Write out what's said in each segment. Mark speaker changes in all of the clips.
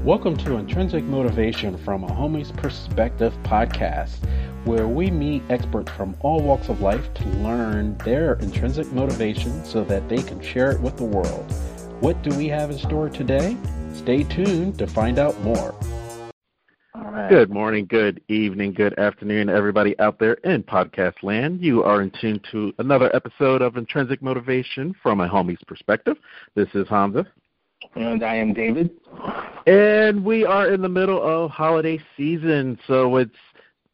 Speaker 1: Welcome to Intrinsic Motivation from a Homie's Perspective podcast, where we meet experts from all walks of life to learn their intrinsic motivation so that they can share it with the world. What do we have in store today? Stay tuned to find out more.
Speaker 2: Good morning, good evening, good afternoon, everybody out there in podcast land. You are in tune to another episode of Intrinsic Motivation from a Homie's Perspective. This is Hamza.
Speaker 3: And I am David.
Speaker 2: And we are in the middle of holiday season, so it's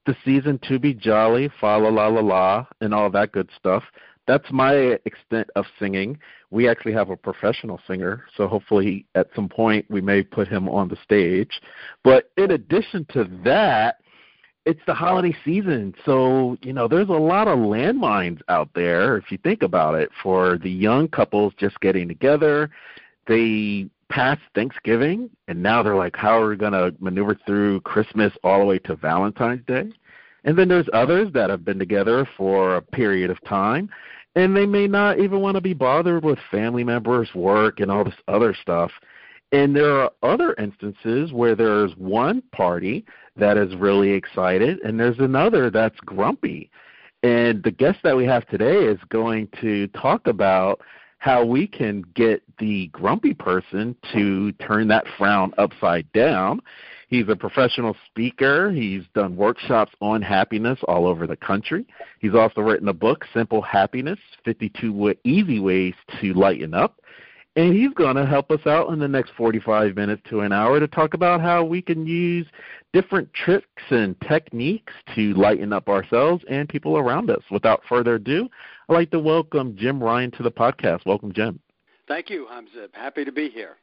Speaker 2: the season to be jolly, fa la la la la, and all that good stuff. That's my extent of singing. We actually have a professional singer, so hopefully at some point we may put him on the stage. But in addition to that, it's the holiday season, so you know there's a lot of landmines out there if you think about it for the young couples just getting together they passed Thanksgiving and now they're like, how are we going to maneuver through Christmas all the way to Valentine's Day? And then there's others that have been together for a period of time and they may not even want to be bothered with family members, work, and all this other stuff. And there are other instances where there's one party that is really excited and there's another that's grumpy. And the guest that we have today is going to talk about how we can get the grumpy person to turn that frown upside down. He's a professional speaker. He's done workshops on happiness all over the country. He's also written a book, Simple Happiness 52 Easy Ways to Lighten Up. And he's going to help us out in the next 45 minutes to an hour to talk about how we can use different tricks and techniques to lighten up ourselves and people around us. Without further ado, I'd like to welcome Jim Ryan to the podcast. Welcome, Jim.
Speaker 4: Thank you, Hamza. Happy to be here.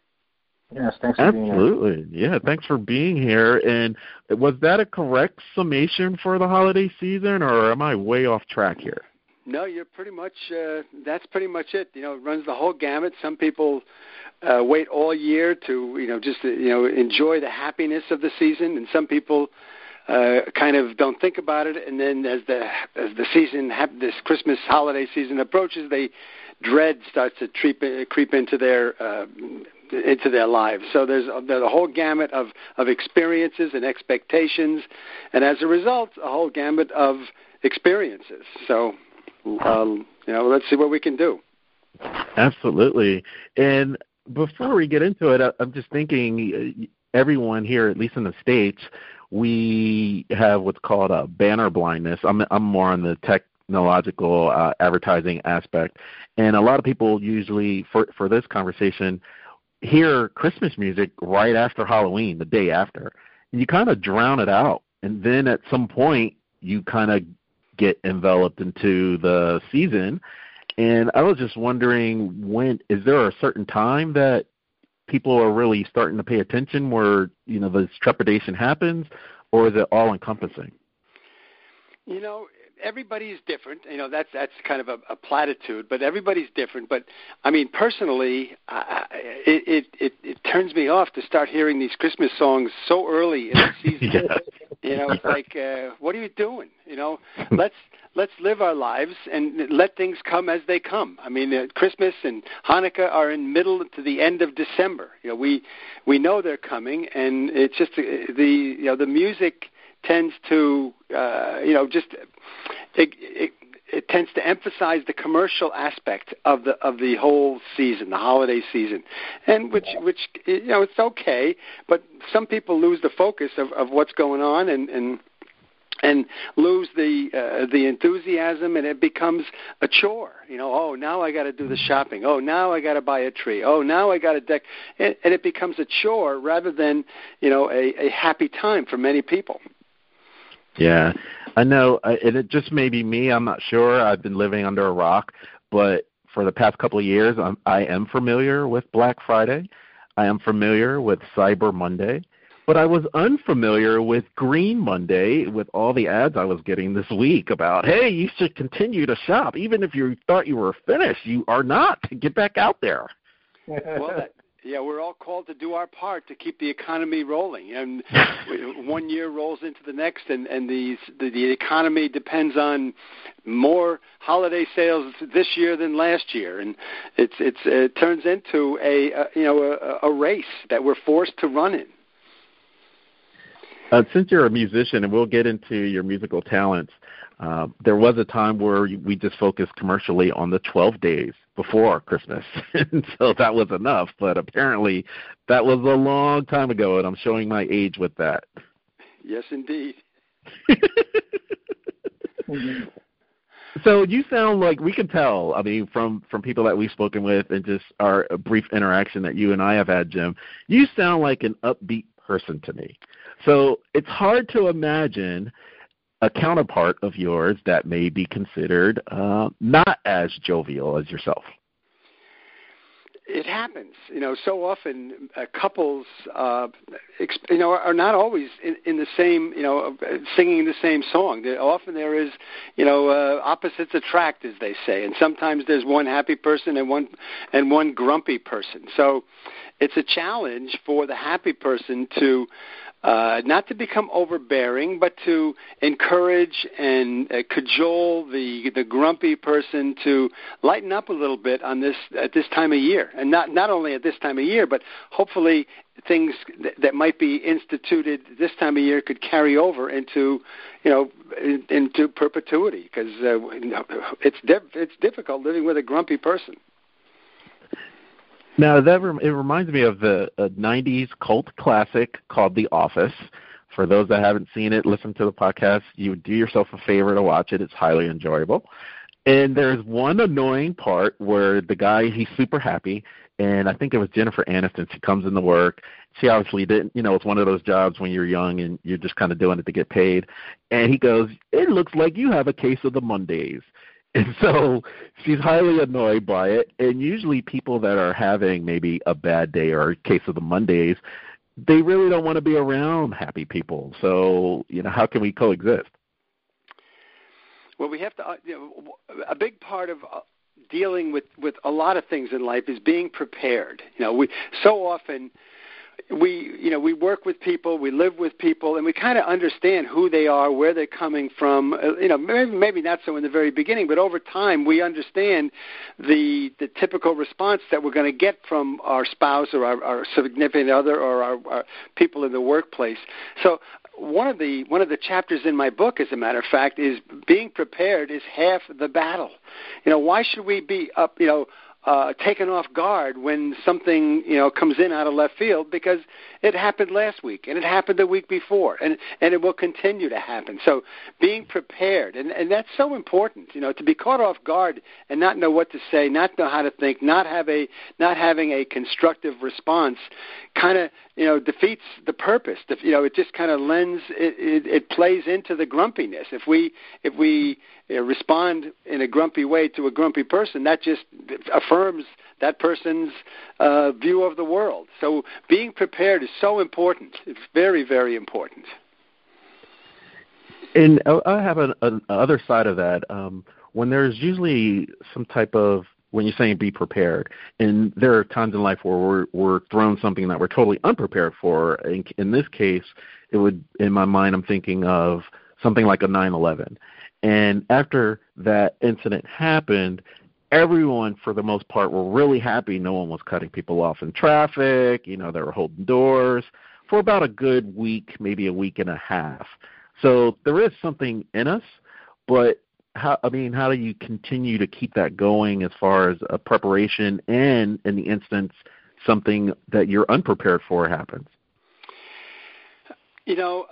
Speaker 3: Yes, thanks
Speaker 2: for Absolutely. Yeah, thanks for being here. And was that a correct summation for the holiday season, or am I way off track here?
Speaker 4: No, you're pretty much. Uh, that's pretty much it. You know, it runs the whole gamut. Some people uh, wait all year to, you know, just uh, you know enjoy the happiness of the season, and some people uh, kind of don't think about it, and then as the as the season, this Christmas holiday season approaches, they dread starts to creep creep into their uh, into their lives. So there's a, there's a whole gamut of of experiences and expectations, and as a result, a whole gamut of experiences. So, um, you know, let's see what we can do.
Speaker 2: Absolutely, and before we get into it, I'm just thinking uh, everyone here, at least in the states, we have what's called a banner blindness. I'm I'm more on the technological uh, advertising aspect, and a lot of people usually for for this conversation hear Christmas music right after Halloween, the day after, and you kind of drown it out, and then at some point you kind of get enveloped into the season. And I was just wondering when is there a certain time that people are really starting to pay attention where you know this trepidation happens, or is it all encompassing?
Speaker 4: You know, everybody's different. You know, that's that's kind of a, a platitude, but everybody's different. But I mean, personally, I, it, it it it turns me off to start hearing these Christmas songs so early in the season. yeah. You know, it's like, uh, what are you doing? You know, let's let's live our lives and let things come as they come. I mean, uh, Christmas and Hanukkah are in middle to the end of December. You know, we we know they're coming, and it's just uh, the you know the music tends to uh, you know just it, it it tends to emphasize the commercial aspect of the of the whole season, the holiday season, and which which you know it's okay, but some people lose the focus of of what's going on and and and lose the uh, the enthusiasm and it becomes a chore. You know oh now i got to do the shopping. Oh now i got to buy a tree. Oh now i got to deck and, and it becomes a chore rather than you know a, a happy time for many people.
Speaker 2: Yeah. I know and it just may be me i'm not sure. I've been living under a rock but for the past couple of years I'm, i am familiar with black friday. I am familiar with cyber monday but I was unfamiliar with Green Monday with all the ads I was getting this week about, hey, you should continue to shop. Even if you thought you were finished, you are not. Get back out there.
Speaker 4: well, that, yeah, we're all called to do our part to keep the economy rolling, and one year rolls into the next, and and the, the the economy depends on more holiday sales this year than last year, and it's it's it turns into a, a you know a, a race that we're forced to run in.
Speaker 2: Uh, since you're a musician, and we'll get into your musical talents, uh, there was a time where we just focused commercially on the 12 days before Christmas, and so that was enough. But apparently, that was a long time ago, and I'm showing my age with that.
Speaker 4: Yes, indeed.
Speaker 2: So you sound like we can tell. I mean, from from people that we've spoken with and just our brief interaction that you and I have had, Jim, you sound like an upbeat person to me. So it's hard to imagine a counterpart of yours that may be considered uh, not as jovial as yourself
Speaker 4: it happens. You know, so often uh, couples, uh, exp- you know, are not always in, in the same, you know, singing the same song. There, often there is, you know, uh, opposites attract, as they say, and sometimes there's one happy person and one and one grumpy person. So, it's a challenge for the happy person to uh, not to become overbearing, but to encourage and uh, cajole the the grumpy person to lighten up a little bit on this at this time of year, and not not only at this time of year, but hopefully things that, that might be instituted this time of year could carry over into you know in, into perpetuity because uh, it's diff- it's difficult living with a grumpy person.
Speaker 2: Now that rem- it reminds me of the a '90s cult classic called The Office. For those that haven't seen it, listen to the podcast. You do yourself a favor to watch it. It's highly enjoyable. And there's one annoying part where the guy he's super happy, and I think it was Jennifer Aniston. She comes into work. She obviously didn't, you know, it's one of those jobs when you're young and you're just kind of doing it to get paid. And he goes, "It looks like you have a case of the Mondays." And so she's highly annoyed by it. And usually, people that are having maybe a bad day or a case of the Mondays, they really don't want to be around happy people. So, you know, how can we coexist?
Speaker 4: Well, we have to. Uh, you know, a big part of uh, dealing with with a lot of things in life is being prepared. You know, we so often we you know we work with people we live with people and we kind of understand who they are where they're coming from uh, you know maybe, maybe not so in the very beginning but over time we understand the the typical response that we're going to get from our spouse or our, our significant other or our, our people in the workplace. So one of the one of the chapters in my book as a matter of fact is being prepared is half the battle. You know why should we be up you know uh, taken off guard when something you know comes in out of left field because it happened last week and it happened the week before and and it will continue to happen. So being prepared and and that's so important. You know to be caught off guard and not know what to say, not know how to think, not have a not having a constructive response, kind of you know defeats the purpose. You know it just kind of lends it, it, it plays into the grumpiness. If we if we respond in a grumpy way to a grumpy person, that just affirms that person's uh, view of the world. So being prepared is so important. It's very, very important.
Speaker 2: And I have an, an other side of that. Um, when there's usually some type of when you're saying be prepared, and there are times in life where we're, we're thrown something that we're totally unprepared for. In, in this case, it would, in my mind, I'm thinking of something like a 9/11 and after that incident happened, everyone, for the most part, were really happy. No one was cutting people off in traffic. You know, they were holding doors for about a good week, maybe a week and a half. So there is something in us, but how I mean, how do you continue to keep that going as far as a preparation and in the instance something that you're unprepared for happens?
Speaker 4: You know,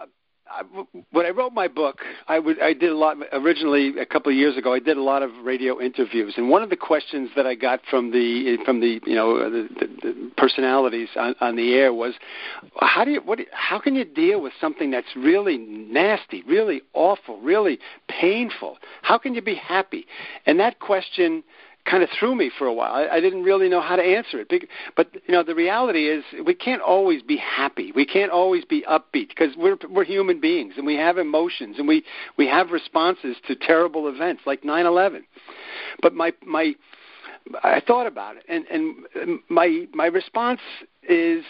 Speaker 4: when I wrote my book, I, would, I did a lot originally a couple of years ago. I did a lot of radio interviews, and one of the questions that I got from the from the you know the, the, the personalities on, on the air was, how do you what how can you deal with something that's really nasty, really awful, really painful? How can you be happy? And that question kind of threw me for a while. I, I didn't really know how to answer it. But you know, the reality is we can't always be happy. We can't always be upbeat because we're we're human beings and we have emotions and we we have responses to terrible events like 9/11. But my my I thought about it and and my my response is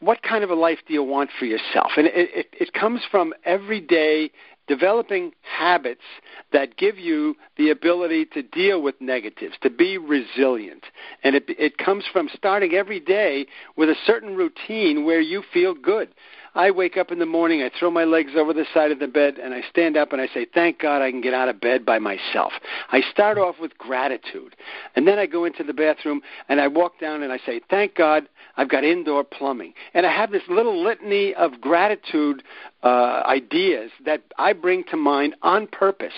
Speaker 4: what kind of a life do you want for yourself? And it, it, it comes from everyday developing habits that give you the ability to deal with negatives, to be resilient. And it, it comes from starting every day with a certain routine where you feel good. I wake up in the morning, I throw my legs over the side of the bed, and I stand up and I say, Thank God I can get out of bed by myself. I start off with gratitude. And then I go into the bathroom and I walk down and I say, Thank God I've got indoor plumbing. And I have this little litany of gratitude uh, ideas that I bring to mind on purpose.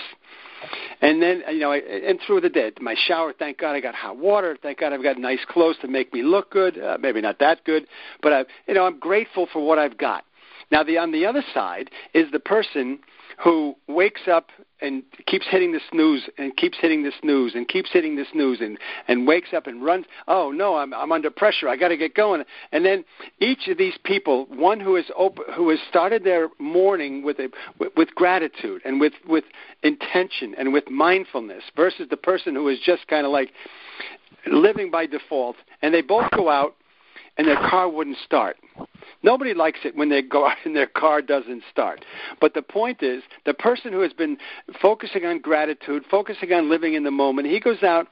Speaker 4: And then, you know, I, and through the day, my shower, thank God I got hot water. Thank God I've got nice clothes to make me look good. Uh, maybe not that good, but I, you know, I'm grateful for what I've got. Now, the on the other side is the person who wakes up and keeps hitting the snooze and keeps hitting the snooze and keeps hitting the snooze and and wakes up and runs. Oh no i'm i'm under pressure. I got to get going. And then each of these people one who has op- who has started their morning with a with, with gratitude and with with intention and with mindfulness versus the person who is just kind of like living by default and they both go out and their car wouldn't start Nobody likes it when they go out and their car doesn't start. But the point is, the person who has been focusing on gratitude, focusing on living in the moment, he goes out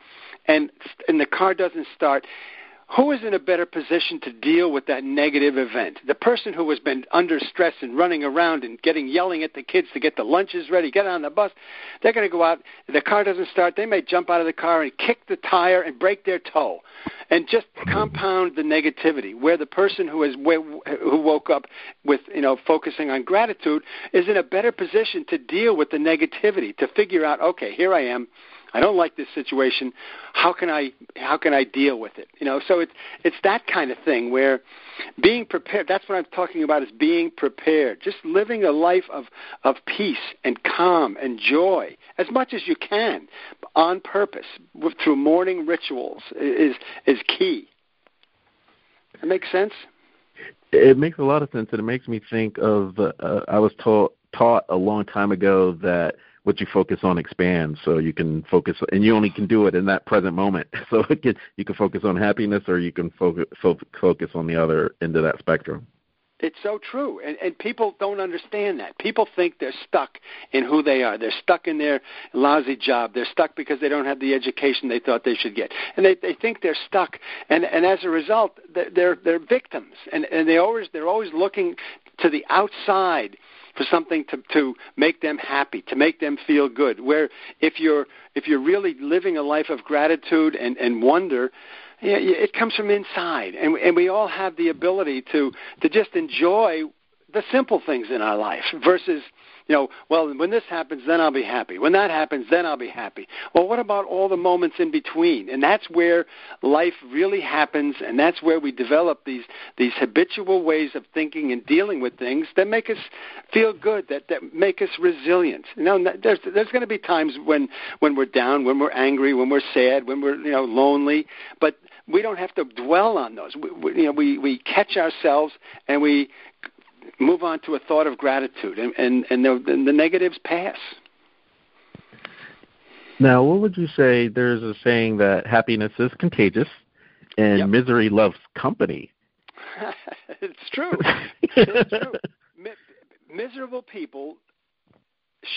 Speaker 4: and and the car doesn't start who is in a better position to deal with that negative event? The person who has been under stress and running around and getting yelling at the kids to get the lunches ready, get on the bus. They're going to go out. The car doesn't start. They may jump out of the car and kick the tire and break their toe, and just compound the negativity. Where the person who is who woke up with you know focusing on gratitude is in a better position to deal with the negativity to figure out. Okay, here I am. I don't like this situation. How can I how can I deal with it? You know, so it's it's that kind of thing where being prepared. That's what I'm talking about is being prepared. Just living a life of of peace and calm and joy as much as you can on purpose through morning rituals is is key. That makes sense.
Speaker 2: It makes a lot of sense, and it makes me think of. Uh, I was taught taught a long time ago that what you focus on expands so you can focus and you only can do it in that present moment. So can, you can focus on happiness or you can focus focus on the other end of that spectrum.
Speaker 4: It's so true and, and people don't understand that. People think they're stuck in who they are. They're stuck in their lousy job. They're stuck because they don't have the education they thought they should get. And they they think they're stuck. And and as a result they're they're victims. And and they always they're always looking to the outside for something to to make them happy, to make them feel good. Where if you're if you're really living a life of gratitude and and wonder, yeah, it comes from inside, and and we all have the ability to to just enjoy the simple things in our life versus you know, well, when this happens, then I'll be happy. When that happens, then I'll be happy. Well, what about all the moments in between? And that's where life really happens, and that's where we develop these these habitual ways of thinking and dealing with things that make us feel good, that that make us resilient. You know, there's there's going to be times when when we're down, when we're angry, when we're sad, when we're you know lonely, but we don't have to dwell on those. We, we, you know, we we catch ourselves and we move on to a thought of gratitude, and and, and the, the negatives pass.
Speaker 2: Now, what would you say? There's a saying that happiness is contagious, and yep. misery loves company.
Speaker 4: it's true. it's true. miserable people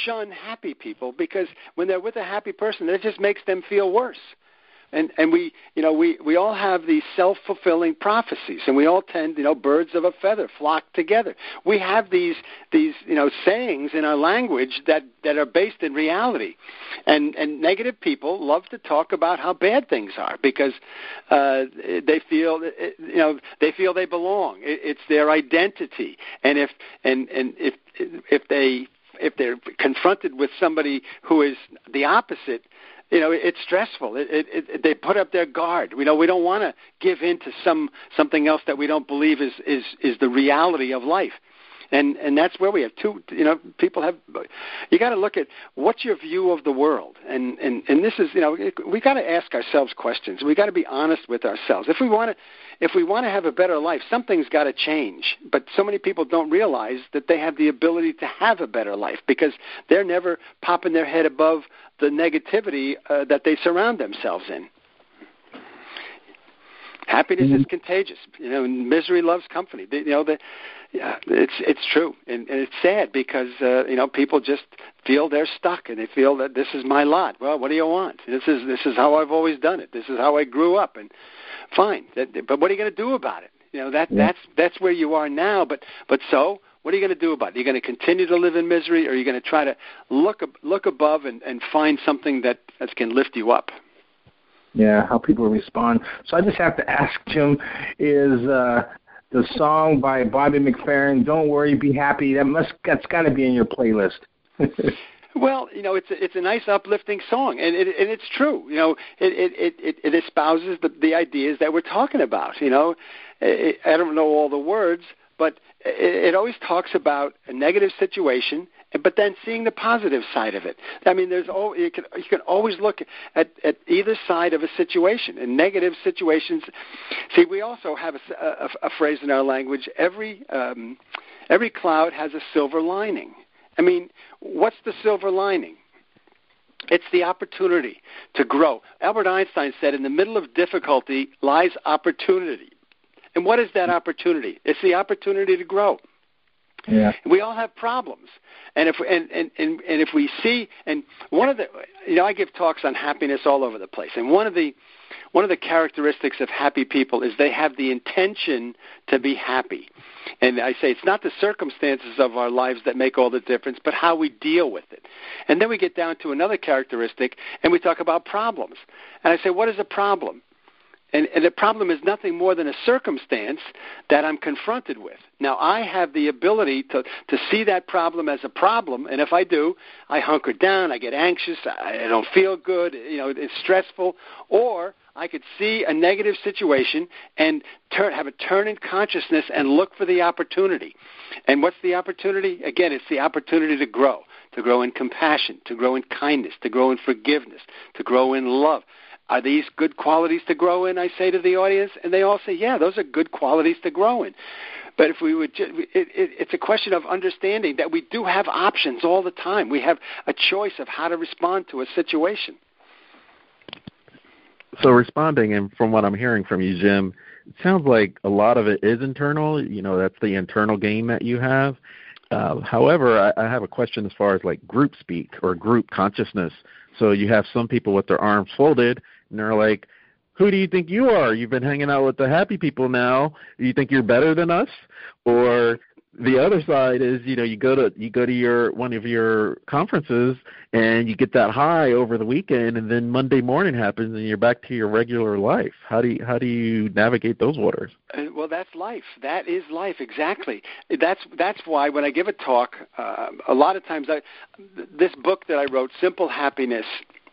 Speaker 4: shun happy people because when they're with a happy person, it just makes them feel worse and and we you know we we all have these self fulfilling prophecies and we all tend you know birds of a feather flock together. We have these these you know sayings in our language that that are based in reality. And and negative people love to talk about how bad things are because uh they feel you know they feel they belong. It, it's their identity. And if and and if if they if they're confronted with somebody who is the opposite you know it's stressful. It, it, it they put up their guard. You know we don't want to give in to some something else that we don't believe is is is the reality of life and and that's where we have two you know people have you got to look at what's your view of the world and and and this is you know we got to ask ourselves questions we got to be honest with ourselves if we want to if we want to have a better life something's got to change but so many people don't realize that they have the ability to have a better life because they're never popping their head above the negativity uh, that they surround themselves in Happiness mm-hmm. is contagious. You know, And misery loves company. You know, the, yeah, it's it's true, and, and it's sad because uh, you know people just feel they're stuck and they feel that this is my lot. Well, what do you want? This is this is how I've always done it. This is how I grew up, and fine. That, but what are you going to do about it? You know that yeah. that's that's where you are now. But but so what are you going to do about it? Are you going to continue to live in misery, or are you going to try to look look above and, and find something that, that can lift you up?
Speaker 3: Yeah, how people respond. So I just have to ask Jim: Is uh, the song by Bobby McFerrin "Don't Worry, Be Happy"? That must that's got to be in your playlist.
Speaker 4: Well, you know, it's a, it's a nice uplifting song, and it, and it's true. You know, it it it, it espouses the the ideas that we're talking about. You know, it, I don't know all the words, but it, it always talks about a negative situation, but then seeing the positive side of it. I mean, there's all you can you can always look at at either side of a situation. In negative situations, see, we also have a, a, a phrase in our language: every um, every cloud has a silver lining. I mean, what's the silver lining? It's the opportunity to grow. Albert Einstein said, in the middle of difficulty lies opportunity. And what is that opportunity? It's the opportunity to grow.
Speaker 3: Yeah.
Speaker 4: We all have problems. And if and, and, and, and if we see and one of the you know, I give talks on happiness all over the place. And one of the one of the characteristics of happy people is they have the intention to be happy. And I say it's not the circumstances of our lives that make all the difference, but how we deal with it. And then we get down to another characteristic, and we talk about problems. And I say, what is a problem? And, and the problem is nothing more than a circumstance that I'm confronted with. Now, I have the ability to, to see that problem as a problem, and if I do, I hunker down, I get anxious, I, I don't feel good, you know, it's stressful, or I could see a negative situation and turn, have a turn in consciousness and look for the opportunity. And what's the opportunity? Again, it's the opportunity to grow, to grow in compassion, to grow in kindness, to grow in forgiveness, to grow in love. Are these good qualities to grow in? I say to the audience, and they all say, "Yeah, those are good qualities to grow in." But if we would, it, it, it's a question of understanding that we do have options all the time. We have a choice of how to respond to a situation.
Speaker 2: So responding, and from what I'm hearing from you, Jim, it sounds like a lot of it is internal. You know, that's the internal game that you have. Uh, however, I, I have a question as far as like group speak or group consciousness. So you have some people with their arms folded, and they're like, "Who do you think you are? You've been hanging out with the happy people now. Do you think you're better than us?" Or the other side is you know you go to you go to your one of your conferences and you get that high over the weekend and then Monday morning happens and you're back to your regular life. How do you how do you navigate those waters?
Speaker 4: Uh, well, that's life. That is life exactly. That's that's why when I give a talk, uh, a lot of times I this book that I wrote, Simple Happiness,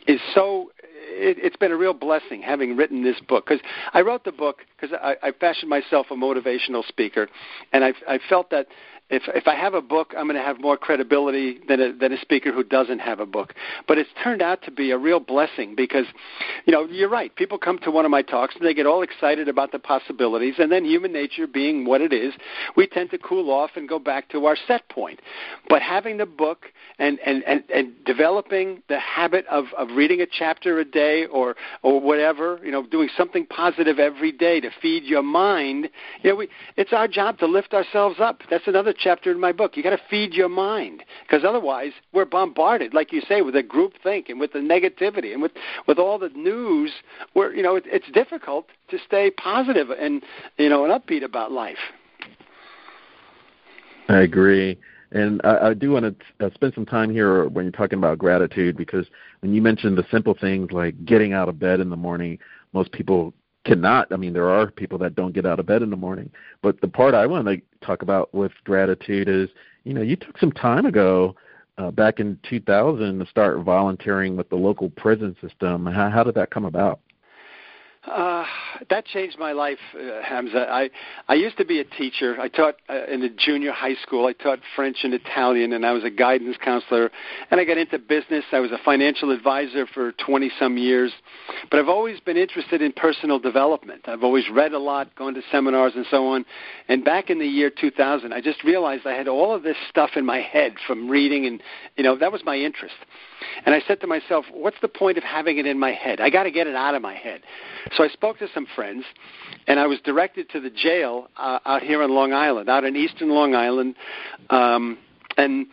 Speaker 4: is so it, it's been a real blessing having written this book because I wrote the book because I, I fashioned myself a motivational speaker, and I, I felt that if if I have a book, I'm going to have more credibility than a, than a speaker who doesn't have a book. But it's turned out to be a real blessing because, you know, you're right. People come to one of my talks and they get all excited about the possibilities, and then human nature being what it is, we tend to cool off and go back to our set point. But having the book and and and, and developing the habit of of reading a chapter a day or or whatever, you know, doing something positive every day to feed your mind, you know, we it's our job to lift ourselves up. That's another chapter in my book. You got to feed your mind because otherwise we're bombarded, like you say, with a group think and with the negativity and with with all the news. Where you know it, it's difficult to stay positive and you know and upbeat about life.
Speaker 2: I agree. And I, I do want to uh, spend some time here when you're talking about gratitude because when you mentioned the simple things like getting out of bed in the morning, most people cannot. I mean, there are people that don't get out of bed in the morning. But the part I want to talk about with gratitude is, you know, you took some time ago, uh, back in 2000, to start volunteering with the local prison system. How, how did that come about?
Speaker 4: Uh, that changed my life, uh, Hamza. I I used to be a teacher. I taught uh, in a junior high school. I taught French and Italian, and I was a guidance counselor. And I got into business. I was a financial advisor for 20 some years. But I've always been interested in personal development. I've always read a lot, gone to seminars, and so on. And back in the year 2000, I just realized I had all of this stuff in my head from reading, and you know that was my interest. And I said to myself, what's the point of having it in my head? I got to get it out of my head. So I spoke to some friends, and I was directed to the jail uh, out here on Long Island, out in eastern Long Island, um, and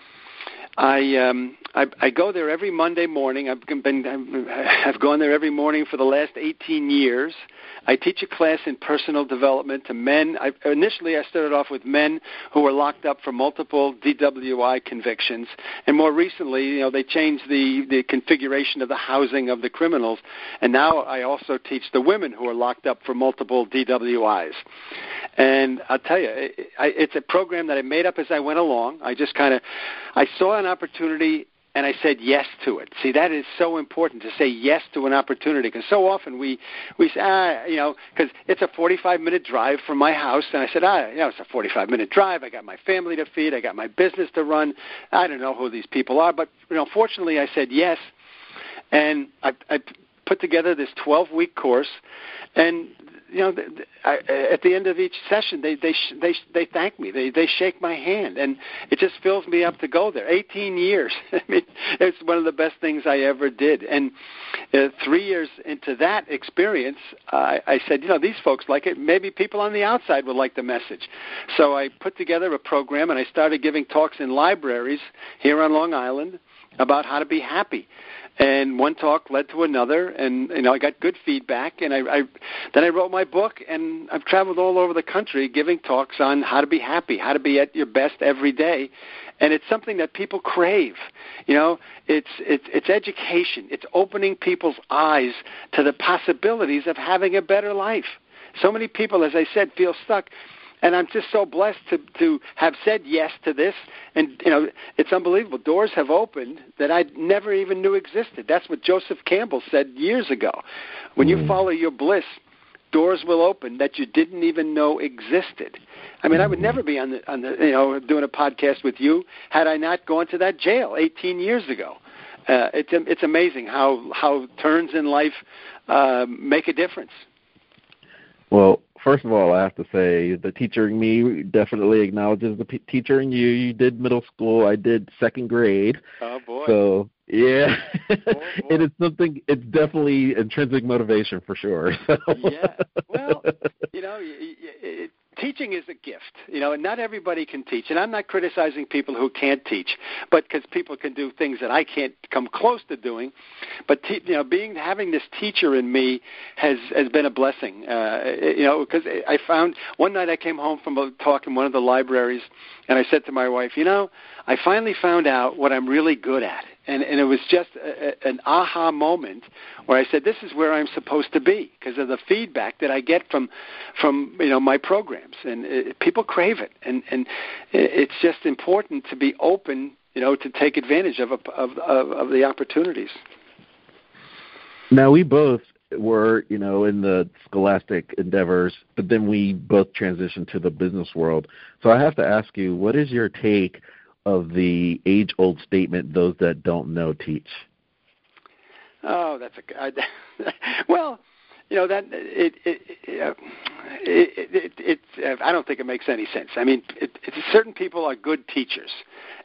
Speaker 4: I um I, I go there every Monday morning. I've been I've gone there every morning for the last 18 years. I teach a class in personal development to men. I, initially, I started off with men who were locked up for multiple DWI convictions, and more recently, you know, they changed the the configuration of the housing of the criminals, and now I also teach the women who are locked up for multiple DWIs. And I'll tell you, it, I, it's a program that I made up as I went along. I just kind of I saw an opportunity and I said yes to it. See, that is so important to say yes to an opportunity because so often we we say, ah, you know, because it's a 45 minute drive from my house, and I said, ah, you know, it's a 45 minute drive. I got my family to feed, I got my business to run. I don't know who these people are, but you know, fortunately, I said yes, and I, I put together this 12 week course, and you know, I, at the end of each session, they they they they thank me. They they shake my hand, and it just fills me up to go there. 18 years. I mean, it's one of the best things I ever did. And uh, three years into that experience, uh, I said, you know, these folks like it. Maybe people on the outside would like the message. So I put together a program, and I started giving talks in libraries here on Long Island about how to be happy and one talk led to another and you know I got good feedback and I, I then I wrote my book and I've traveled all over the country giving talks on how to be happy, how to be at your best every day. And it's something that people crave. You know, it's it's it's education. It's opening people's eyes to the possibilities of having a better life. So many people, as I said, feel stuck and I'm just so blessed to to have said yes to this. And you know, it's unbelievable. Doors have opened that I never even knew existed. That's what Joseph Campbell said years ago. When you mm. follow your bliss, doors will open that you didn't even know existed. I mean, I would never be on the on the you know doing a podcast with you had I not gone to that jail 18 years ago. Uh, it's it's amazing how how turns in life uh, make a difference.
Speaker 2: Well, first of all, I have to say the teacher in me definitely acknowledges the p- teacher in you. You did middle school. I did second grade.
Speaker 4: Oh boy.
Speaker 2: So yeah, oh, and it's something. It's definitely intrinsic motivation for sure.
Speaker 4: So. yeah. Well, you know, it, teaching is a gift, you know, and not everybody can teach. And I'm not criticizing people who can't teach, but because people can do things that I can't come close to doing. But te- you know, being having this teacher in me has has been a blessing. Uh, you know, because I found one night I came home from a talk in one of the libraries, and I said to my wife, you know, I finally found out what I'm really good at and and it was just a, an aha moment where I said, "This is where I'm supposed to be," because of the feedback that I get from from you know my programs, and it, people crave it, and and it's just important to be open, you know, to take advantage of of of, of the opportunities.
Speaker 2: Now we both were, you know, in the scholastic endeavors, but then we both transitioned to the business world. So I have to ask you, what is your take? Of the age old statement those that don't know teach?
Speaker 4: Oh, that's a I, well, you know that it it it, it, it, it I don't think it makes any sense. I mean, it, it, certain people are good teachers,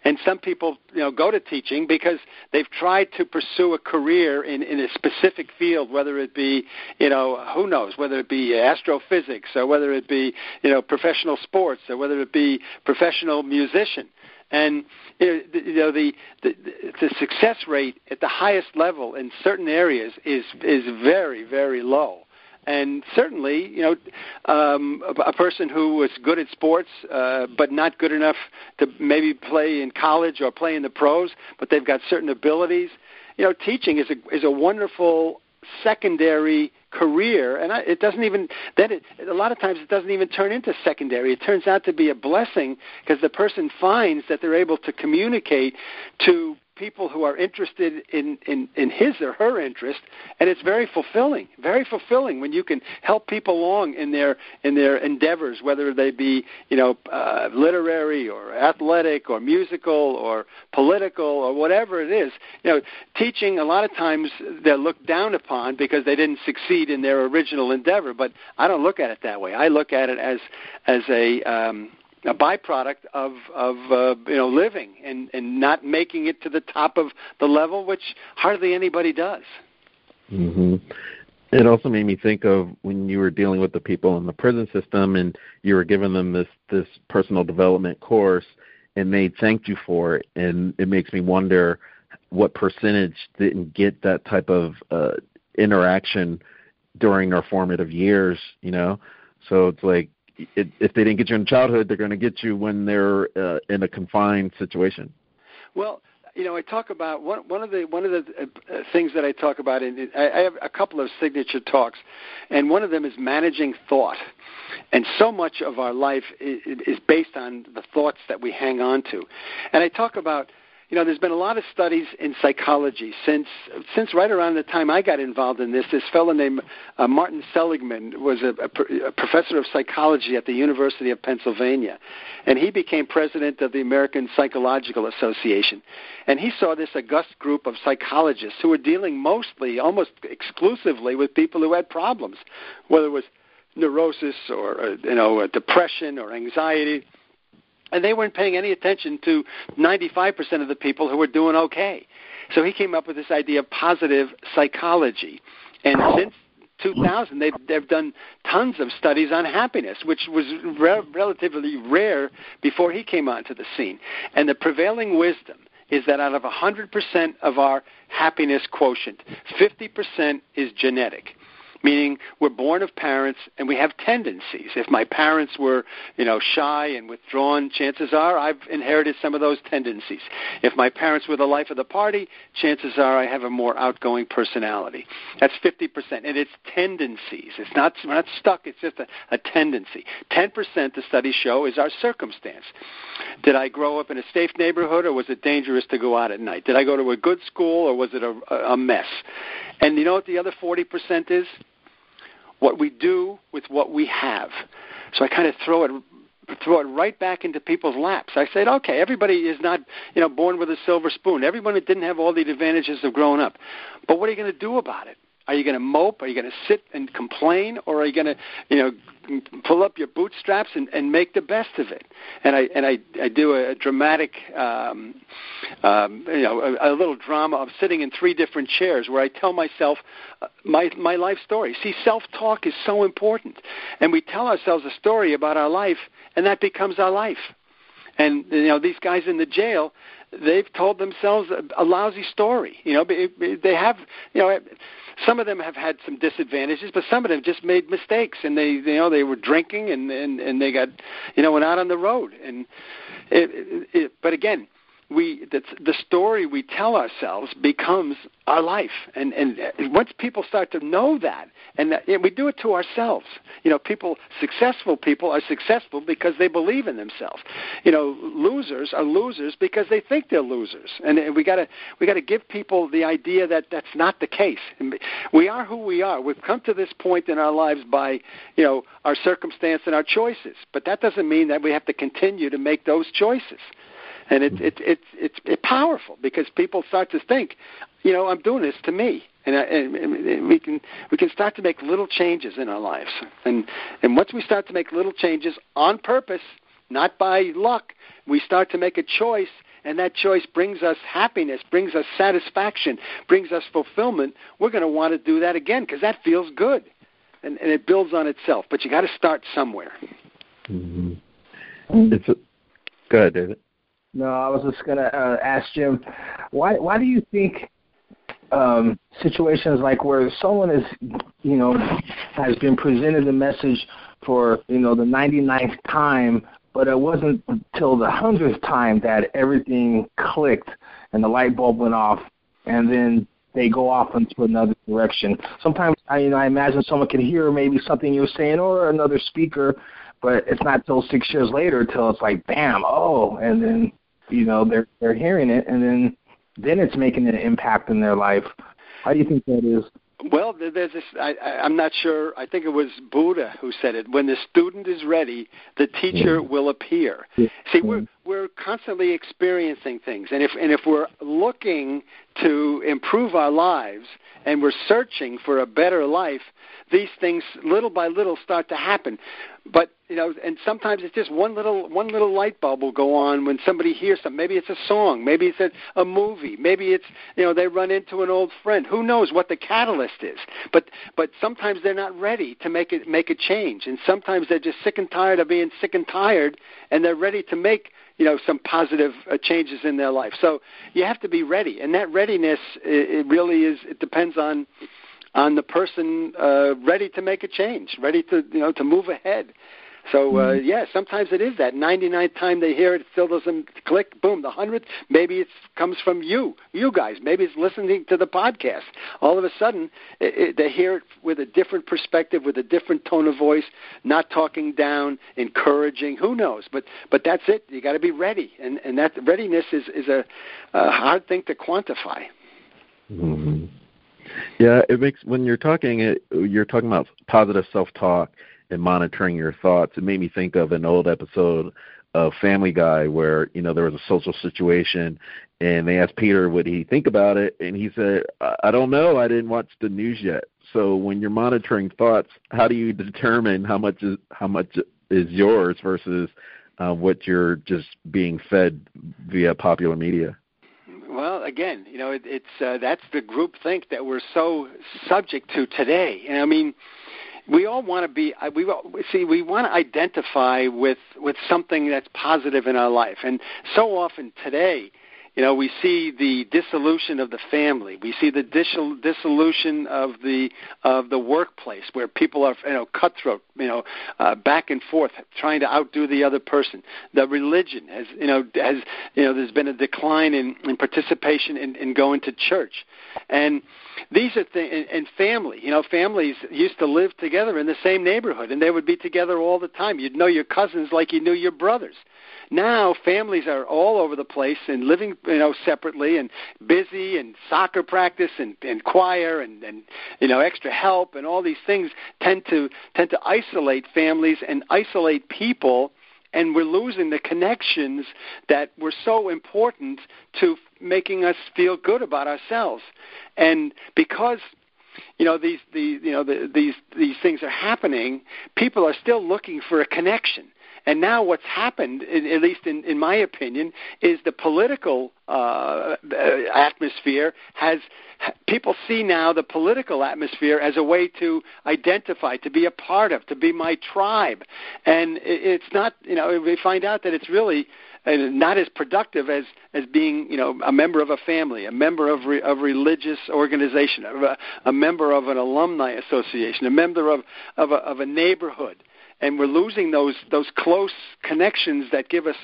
Speaker 4: and some people you know go to teaching because they've tried to pursue a career in in a specific field, whether it be you know who knows whether it be astrophysics or whether it be you know professional sports or whether it be professional musician and you know the, the the success rate at the highest level in certain areas is is very very low and certainly, you know, um, a, person who was good at sports uh, but not good enough to maybe play in college or play in the pros, but they've got certain abilities. You know, teaching is a is a wonderful secondary career and I, it doesn't even then it a lot of times it doesn't even turn into secondary. It turns out to be a blessing because the person finds that they're able to communicate to people who are interested in, in, in his or her interest, and it's very fulfilling. Very fulfilling when you can help people along in their in their endeavors, whether they be you know uh, literary or athletic or musical or political or whatever it is. You know, teaching a lot of times they're looked down upon because they didn't succeed in their original endeavor. But I don't look at it that way. I look at it as as a um, a byproduct of of uh, you know living and and not making it to the top of the level, which hardly anybody does.
Speaker 2: hmm It also made me think of when you were dealing with the people in the prison system, and you were giving them this this personal development course, and they thanked you for it, and it makes me wonder what percentage didn't get that type of uh, interaction during their formative years. You know, so it's like it, if they didn't get you in childhood, they're going to get you when they're uh, in a confined situation.
Speaker 4: Well, you know, I talk about one one of the one of the uh, things that I talk about in I, I have a couple of signature talks, and one of them is managing thought, and so much of our life is, is based on the thoughts that we hang on to, and I talk about you know, there's been a lot of studies in psychology since since right around the time I got involved in this. This fellow named uh, Martin Seligman was a, a, a professor of psychology at the University of Pennsylvania, and he became president of the American Psychological Association. And he saw this august group of psychologists who were dealing mostly, almost exclusively, with people who had problems, whether it was neurosis or uh, you know depression or anxiety and they weren't paying any attention to 95% of the people who were doing okay. So he came up with this idea of positive psychology. And since 2000, they've, they've done tons of studies on happiness, which was re- relatively rare before he came onto the scene. And the prevailing wisdom is that out of 100% of our happiness quotient, 50% is genetic meaning we're born of parents and we have tendencies. If my parents were, you know, shy and withdrawn, chances are I've inherited some of those tendencies. If my parents were the life of the party, chances are I have a more outgoing personality. That's 50%. And it's tendencies. It's not, we're not stuck, it's just a, a tendency. 10%, the studies show, is our circumstance. Did I grow up in a safe neighborhood or was it dangerous to go out at night? Did I go to a good school or was it a, a mess? And you know what the other 40% is? What we do with what we have. So I kind of throw it throw it right back into people's laps. I said, okay, everybody is not, you know, born with a silver spoon. Everyone didn't have all the advantages of growing up. But what are you going to do about it? Are you going to mope? Are you going to sit and complain, or are you going to, you know, pull up your bootstraps and, and make the best of it? And I and I, I do a, dramatic, um, um, you know, a, a little drama of sitting in three different chairs where I tell myself uh, my my life story. See, self-talk is so important, and we tell ourselves a story about our life, and that becomes our life. And you know, these guys in the jail, they've told themselves a, a lousy story. You know, they have, you know some of them have had some disadvantages, but some of them just made mistakes, and they, you know, they were drinking, and and and they got, you know, went out on the road, and it, it, it but again, we the, the story we tell ourselves becomes our life. And and once people start to know that and, that, and we do it to ourselves. You know people successful people are successful because they believe in themselves. You know losers are losers because they think they're losers. And, and we got to we got to give people the idea that that's not the case. We are who we are. We've come to this point in our lives by you know our circumstance and our choices. But that doesn't mean that we have to continue to make those choices and it's it's it's it's powerful because people start to think, you know, I'm doing this to me, and, I, and, and we can we can start to make little changes in our lives, and and once we start to make little changes on purpose, not by luck, we start to make a choice and that choice brings us happiness, brings us satisfaction, brings us fulfillment, we're going to want to do that again because that feels good. And, and it builds on itself. But you got to start somewhere.
Speaker 2: Mm-hmm. It's a, go ahead, David.
Speaker 3: No, I was just gonna uh, ask Jim, why why do you think um, situations like where someone is, you know, has been presented a message for you know the 99th time, but it wasn't until the hundredth time that everything clicked and the light bulb went off, and then they go off into another direction. Sometimes I, you know, I imagine someone can hear maybe something you're saying or another speaker, but it's not till six years later till it's like, bam, oh, and then you know they're they're hearing it and then then it's making an impact in their life how do you think that is
Speaker 4: well, there's this. I, I i'm not sure. I think it was Buddha who said it. When the student is ready, the teacher will appear. See, we're we're constantly experiencing things, and if and if we're looking to improve our lives and we're searching for a better life, these things little by little start to happen. But you know, and sometimes it's just one little one little light bulb will go on when somebody hears something. Maybe it's a song, maybe it's a, a movie, maybe it's you know they run into an old friend. Who knows what the catalyst is? But but sometimes they're not ready to make it make a change, and sometimes they're just sick and tired of being sick and tired, and they're ready to make you know some positive uh, changes in their life. So you have to be ready, and that readiness it, it really is. It depends on on the person uh, ready to make a change, ready to you know to move ahead. So uh, mm-hmm. yeah, sometimes it is that 99th time they hear it, it still doesn't click. Boom, the hundredth. Maybe it comes from you, you guys. Maybe it's listening to the podcast. All of a sudden, it, it, they hear it with a different perspective, with a different tone of voice, not talking down, encouraging. Who knows? But but that's it. You got to be ready, and and that readiness is is a, a hard thing to quantify.
Speaker 2: Mm-hmm. Yeah, it makes when you're talking, it, you're talking about positive self-talk and monitoring your thoughts. It made me think of an old episode of Family Guy where you know there was a social situation and they asked Peter what he think about it, and he said, "I don't know. I didn't watch the news yet." So when you're monitoring thoughts, how do you determine how much is how much is yours versus uh, what you're just being fed via popular media?
Speaker 4: Well, again, you know, it, it's uh, that's the group think that we're so subject to today. And I mean, we all want to be uh, we see we want to identify with with something that's positive in our life. And so often today you know we see the dissolution of the family. We see the dissolution of the of the workplace where people are you know cutthroat you know uh, back and forth trying to outdo the other person. The religion has you know has you know there's been a decline in, in participation in, in going to church. And these are things and, and family you know families used to live together in the same neighborhood and they would be together all the time. You'd know your cousins like you knew your brothers now families are all over the place and living you know separately and busy and soccer practice and, and choir and, and you know extra help and all these things tend to tend to isolate families and isolate people. And we're losing the connections that were so important to making us feel good about ourselves. And because you know these the you know the, these these things are happening people are still looking for a connection and now what's happened, at least in, in my opinion, is the political uh, atmosphere has people see now the political atmosphere as a way to identify, to be a part of, to be my tribe, and it's not. You know, we find out that it's really uh, not as productive as as being you know a member of a family, a member of re, of religious organization, a, a member of an alumni association, a member of of a, of a neighborhood and we're losing those those close connections that give us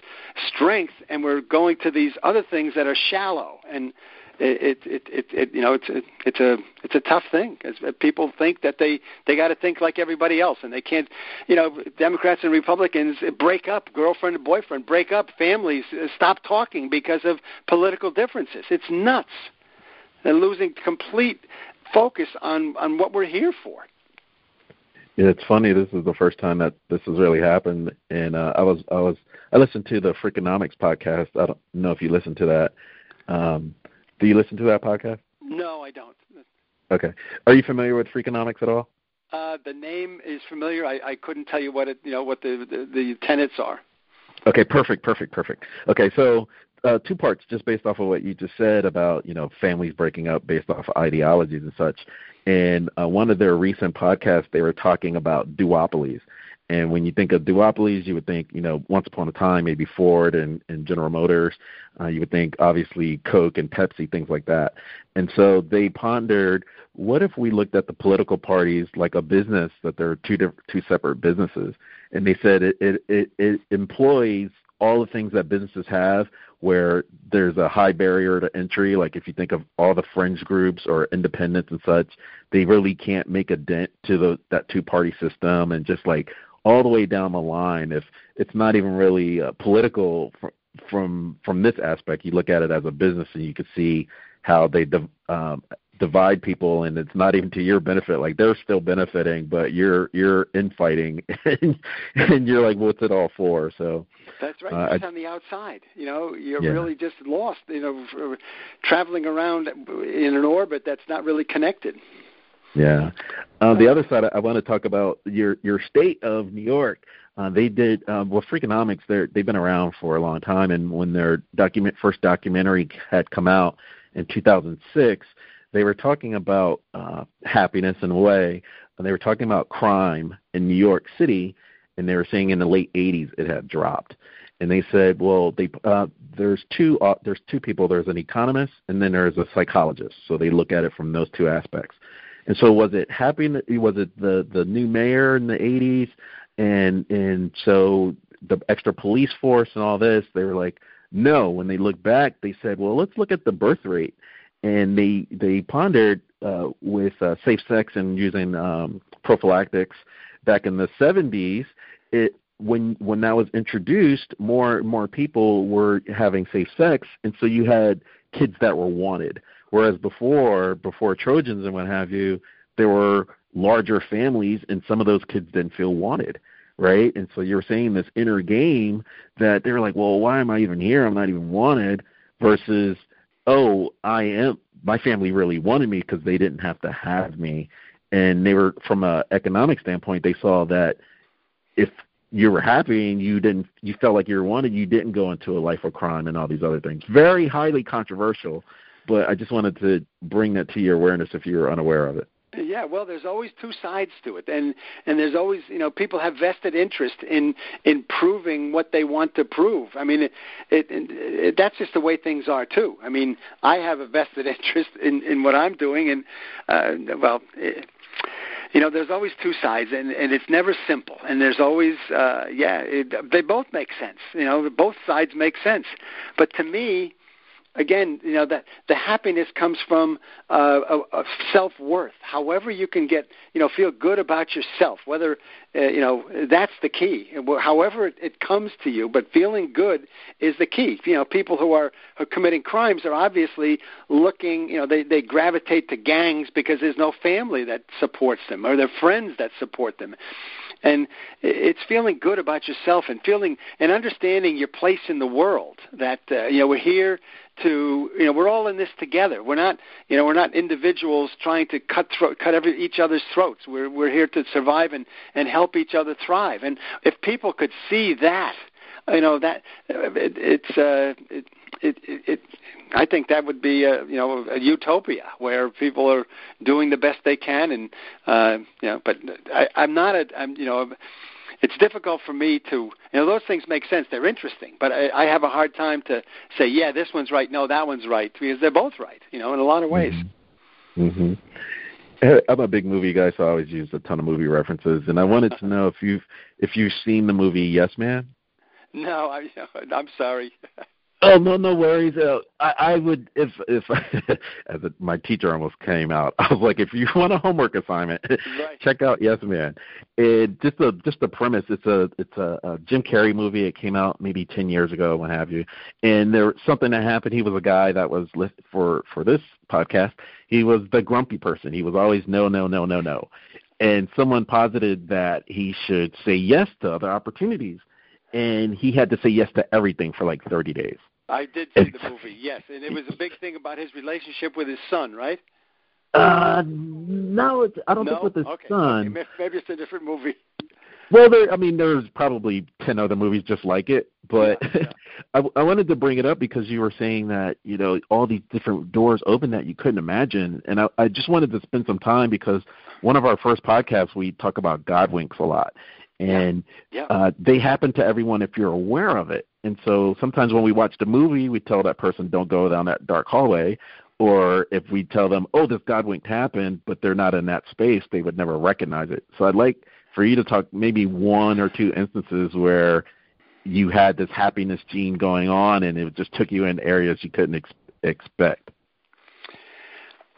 Speaker 4: strength, and we're going to these other things that are shallow and. It, it, it, it, you know, it's a, it's a, it's a tough thing. As people think that they, they got to think like everybody else, and they can't. You know, Democrats and Republicans break up, girlfriend and boyfriend break up, families uh, stop talking because of political differences. It's nuts. They're losing complete focus on on what we're here for.
Speaker 2: Yeah, it's funny. This is the first time that this has really happened, and uh, I was I was I listened to the Freakonomics podcast. I don't know if you listen to that. Um, do you listen to that podcast?
Speaker 4: No, I don't.
Speaker 2: Okay. Are you familiar with Freakonomics at all?
Speaker 4: Uh, the name is familiar. I, I couldn't tell you what it you know what the, the the tenets are.
Speaker 2: Okay, perfect, perfect, perfect. Okay, so uh, two parts, just based off of what you just said about you know families breaking up based off ideologies and such. And uh, one of their recent podcasts, they were talking about duopolies. And when you think of duopolies, you would think, you know, once upon a time, maybe Ford and, and General Motors. Uh, you would think, obviously, Coke and Pepsi, things like that. And so they pondered, what if we looked at the political parties like a business that they're two different, two separate businesses? And they said it, it, it, it employs all the things that businesses have where there's a high barrier to entry like if you think of all the fringe groups or independents and such they really can't make a dent to the that two party system and just like all the way down the line if it's not even really uh, political from from from this aspect. You look at it as a business and you can see how they um, divide people and it's not even to your benefit. Like they're still benefiting but you're you're infighting and, and you're like what's it all for? So
Speaker 4: that's right uh, just I, on the outside you know you're yeah. really just lost you know traveling around in an orbit that's not really connected
Speaker 2: yeah uh, the other side I, I want to talk about your your state of New York uh, they did uh, well. Freakonomics, they're they've been around for a long time, and when their document first documentary had come out in 2006, they were talking about uh, happiness in a way, and they were talking about crime in New York City, and they were saying in the late 80s it had dropped. and they said, well, they uh, there's two uh, there's two people. There's an economist, and then there's a psychologist. So they look at it from those two aspects. And so, was it happy? Was it the the new mayor in the '80s, and and so the extra police force and all this? They were like, no. When they look back, they said, well, let's look at the birth rate, and they they pondered uh, with uh, safe sex and using um, prophylactics back in the 70s. It when when that was introduced, more more people were having safe sex, and so you had kids that were wanted. Whereas before, before Trojans and what have you, there were larger families, and some of those kids didn't feel wanted, right? And so you're saying this inner game that they're like, well, why am I even here? I'm not even wanted. Versus, oh, I am. My family really wanted me because they didn't have to have me, and they were from a economic standpoint. They saw that if you were happy and you didn't you felt like you were wanted you didn't go into a life of crime and all these other things very highly controversial but i just wanted to bring that to your awareness if you were unaware of it
Speaker 4: yeah, well, there's always two sides to it, and and there's always you know people have vested interest in in proving what they want to prove. I mean, it, it, it, that's just the way things are too. I mean, I have a vested interest in in what I'm doing, and uh, well. It, you know there's always two sides and and it's never simple. And there's always uh yeah it, they both make sense. You know both sides make sense. But to me again, you know that the happiness comes from uh, a, a self worth. However, you can get, you know, feel good about yourself. Whether, uh, you know, that's the key. However it, it comes to you, but feeling good is the key. You know, people who are, who are committing crimes are obviously looking. You know, they they gravitate to gangs because there's no family that supports them or their friends that support them and it's feeling good about yourself and feeling and understanding your place in the world that uh, you know we're here to you know we're all in this together. We're not you know we're not individuals trying to cut throat cut every, each other's throats. We're we're here to survive and and help each other thrive. And if people could see that you know that it, it's uh it, it it I think that would be a you know a utopia where people are doing the best they can and uh you know but I I'm not a I'm you know it's difficult for me to you know those things make sense they're interesting but I, I have a hard time to say yeah this one's right no that one's right because they're both right you know in a lot of ways
Speaker 2: mhm I'm a big movie guy, so I always use a ton of movie references. And I wanted to know if you've if you've seen the movie Yes Man.
Speaker 4: No, I, I'm sorry.
Speaker 2: Oh no, no worries. Uh, I, I would if if as a, my teacher almost came out. I was like, if you want a homework assignment, right. check out Yes Man. It just the just the premise. It's a it's a, a Jim Carrey movie. It came out maybe ten years ago, what have you. And there something that happened. He was a guy that was listed for for this podcast. He was the grumpy person. He was always no, no, no, no, no. And someone posited that he should say yes to other opportunities and he had to say yes to everything for like 30 days.
Speaker 4: I did see the movie, yes, and it was a big thing about his relationship with his son, right?
Speaker 2: Uh, no, it's, I don't
Speaker 4: no?
Speaker 2: think with his
Speaker 4: okay.
Speaker 2: son.
Speaker 4: Okay. Maybe it's a different movie.
Speaker 2: Well, there. I mean, there's probably ten other movies just like it, but
Speaker 4: yeah, yeah.
Speaker 2: I, I wanted to bring it up because you were saying that you know all these different doors open that you couldn't imagine, and I, I just wanted to spend some time because one of our first podcasts we talk about God winks a lot, and
Speaker 4: yeah.
Speaker 2: Uh, they happen to everyone if you're aware of it. And so sometimes when we watch the movie, we tell that person don't go down that dark hallway, or if we tell them, oh, this God wink happened, but they're not in that space, they would never recognize it. So I'd like for you to talk maybe one or two instances where you had this happiness gene going on, and it just took you in areas you couldn't ex- expect.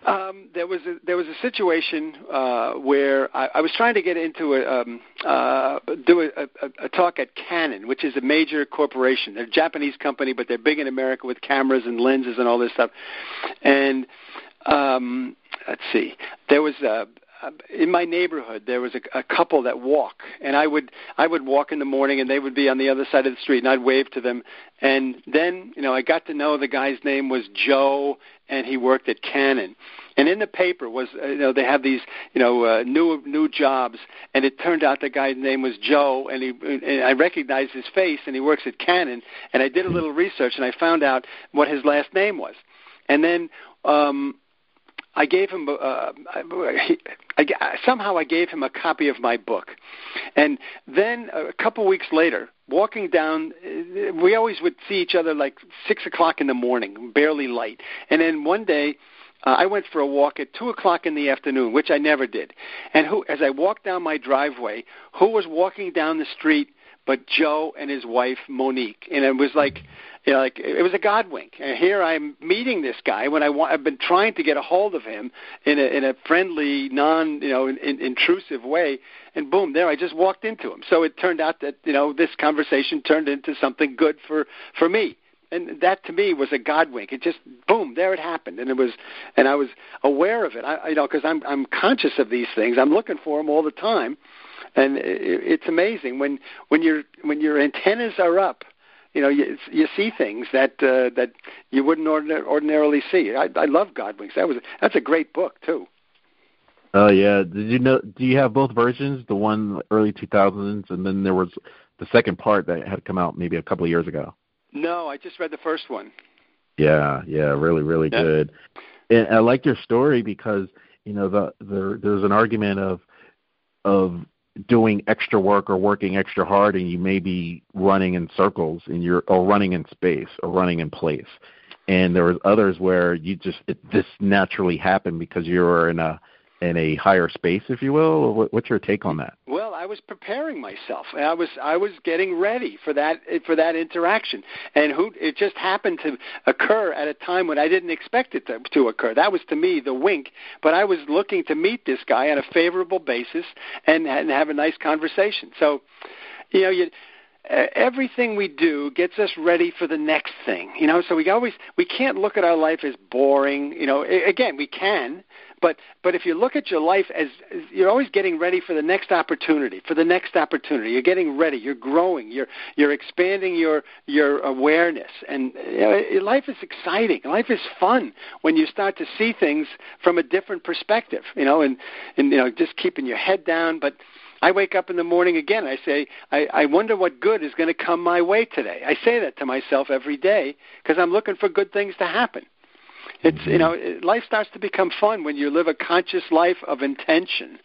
Speaker 4: Um, there was a, there was a situation uh, where I, I was trying to get into a um, uh, do a, a, a talk at Canon, which is a major corporation. They're a Japanese company, but they're big in America with cameras and lenses and all this stuff. And um, let's see, there was a, in my neighborhood there was a, a couple that walk and i would i would walk in the morning and they would be on the other side of the street and i'd wave to them. And then you know i got to know the guy's name was joe and he worked at canon. And in the paper was uh, you know they have these you know uh, new new jobs and it turned out the guy's name was joe and he and i recognized his face and he works at canon. And i did a little research and i found out what his last name was. And then um I gave him uh, I, somehow I gave him a copy of my book, and then a couple weeks later, walking down. We always would see each other like six o'clock in the morning, barely light. And then one day, uh, I went for a walk at two o'clock in the afternoon, which I never did. And who, as I walked down my driveway, who was walking down the street but Joe and his wife Monique? And it was like you know, like it was a God wink. And here I'm meeting this guy when I want. I've been trying to get a hold of him in a in a friendly, non you know, in, in, intrusive way, and boom, there I just walked into him. So it turned out that you know this conversation turned into something good for for me. And that to me was a God wink. It just boom, there it happened, and it was, and I was aware of it. I, you know, because I'm I'm conscious of these things. I'm looking for them all the time, and it, it's amazing when when your when your antennas are up you know you you see things that uh, that you wouldn't ordin- ordinarily see. I, I love Godwinks. That was that's a great book too.
Speaker 2: Oh yeah, did you know? Do you have both versions? The one early 2000s, and then there was the second part that had come out maybe a couple of years ago.
Speaker 4: No, I just read the first one.
Speaker 2: Yeah, yeah, really, really yeah. good. And I like your story because you know the, the there's an argument of of doing extra work or working extra hard and you may be running in circles and you're or running in space or running in place. And there was others where you just it, this naturally happened because you were in a in a higher space, if you will? What, what's your take on that?
Speaker 4: Well, I was preparing myself. I was I was getting ready for that for that interaction, and who it just happened to occur at a time when I didn't expect it to, to occur. That was to me the wink. But I was looking to meet this guy on a favorable basis and and have a nice conversation. So, you know, you everything we do gets us ready for the next thing you know so we always we can't look at our life as boring you know again we can but but if you look at your life as, as you're always getting ready for the next opportunity, for the next opportunity, you're getting ready, you're growing, you're you're expanding your your awareness, and you know, life is exciting. Life is fun when you start to see things from a different perspective. You know, and and you know just keeping your head down, but. I wake up in the morning again. I say, I, I wonder what good is going to come my way today. I say that to myself every day because I'm looking for good things to happen. It's you know life starts to become fun when you live a conscious life of intention.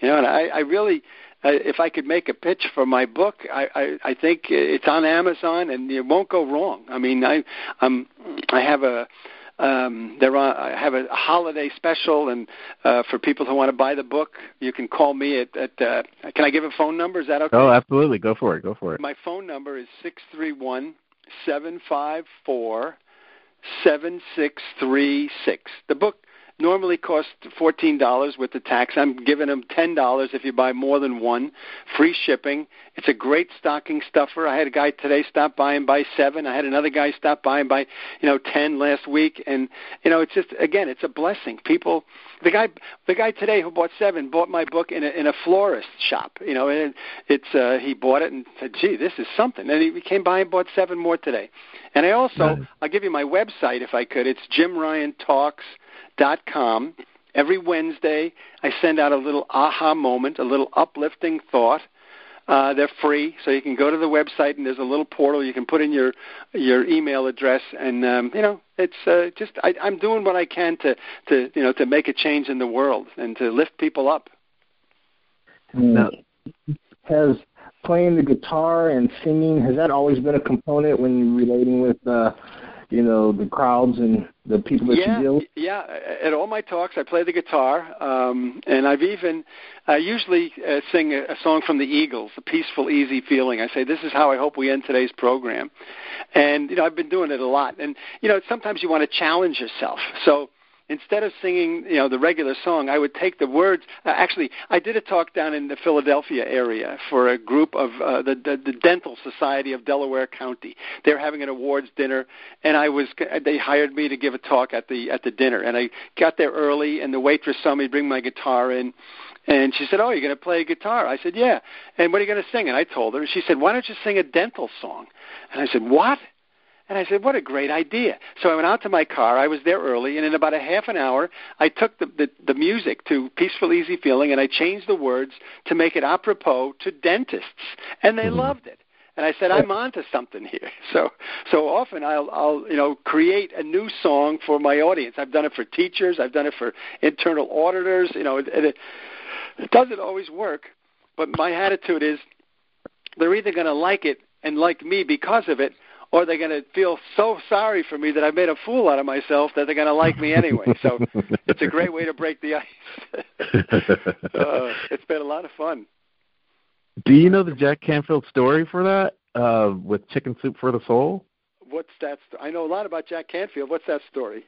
Speaker 4: You know, and I, I really, uh, if I could make a pitch for my book, I, I, I think it's on Amazon and it won't go wrong. I mean, I, I'm, I have a um, there are, I have a holiday special, and uh, for people who want to buy the book, you can call me at. at uh, can I give a phone number? Is that okay?
Speaker 2: Oh, absolutely. Go for it. Go for it.
Speaker 4: My phone number is six three one seven five four 7636. The book normally costs $14 with the tax. I'm giving them $10 if you buy more than one. Free shipping. It's a great stocking stuffer. I had a guy today stop by and buy 7. I had another guy stop by and buy, you know, 10 last week and you know, it's just again, it's a blessing. People the guy the guy today who bought 7 bought my book in a in a florist shop, you know, and it's uh he bought it and said, "Gee, this is something." And he came by and bought 7 more today. And I also I'll give you my website if I could. It's Jim Ryan Talks com. Every Wednesday, I send out a little aha moment, a little uplifting thought. Uh, they're free, so you can go to the website and there's a little portal. You can put in your your email address, and um, you know it's uh, just I, I'm doing what I can to to you know to make a change in the world and to lift people up.
Speaker 3: Has playing the guitar and singing has that always been a component when relating with uh, you know the crowds and the people that
Speaker 4: yeah,
Speaker 3: you deal with?
Speaker 4: Yeah, at all my talks, I play the guitar, um, and I've even I usually uh, sing a, a song from the Eagles, "The Peaceful, Easy Feeling." I say, "This is how I hope we end today's program," and you know I've been doing it a lot. And you know sometimes you want to challenge yourself, so instead of singing, you know, the regular song, I would take the words. Uh, actually, I did a talk down in the Philadelphia area for a group of uh, the, the the Dental Society of Delaware County. They were having an awards dinner, and I was they hired me to give a talk at the at the dinner. And I got there early, and the waitress saw me bring my guitar in. And she said, "Oh, you're going to play guitar?" I said, "Yeah." And what are you going to sing? And I told her. And she said, "Why don't you sing a dental song?" And I said, "What?" And I said, what a great idea. So I went out to my car. I was there early, and in about a half an hour, I took the, the, the music to Peaceful Easy Feeling, and I changed the words to make it apropos to dentists. And they mm-hmm. loved it. And I said, I'm onto something here. So, so often I'll, I'll, you know, create a new song for my audience. I've done it for teachers. I've done it for internal auditors. You know, it, it, it doesn't always work, but my attitude is they're either going to like it and like me because of it, or they're going to feel so sorry for me that I made a fool out of myself that they're going to like me anyway. So it's a great way to break the ice. uh, it's been a lot of fun.
Speaker 2: Do you know the Jack Canfield story for that uh, with Chicken Soup for the Soul?
Speaker 4: What's that? St- I know a lot about Jack Canfield. What's that story?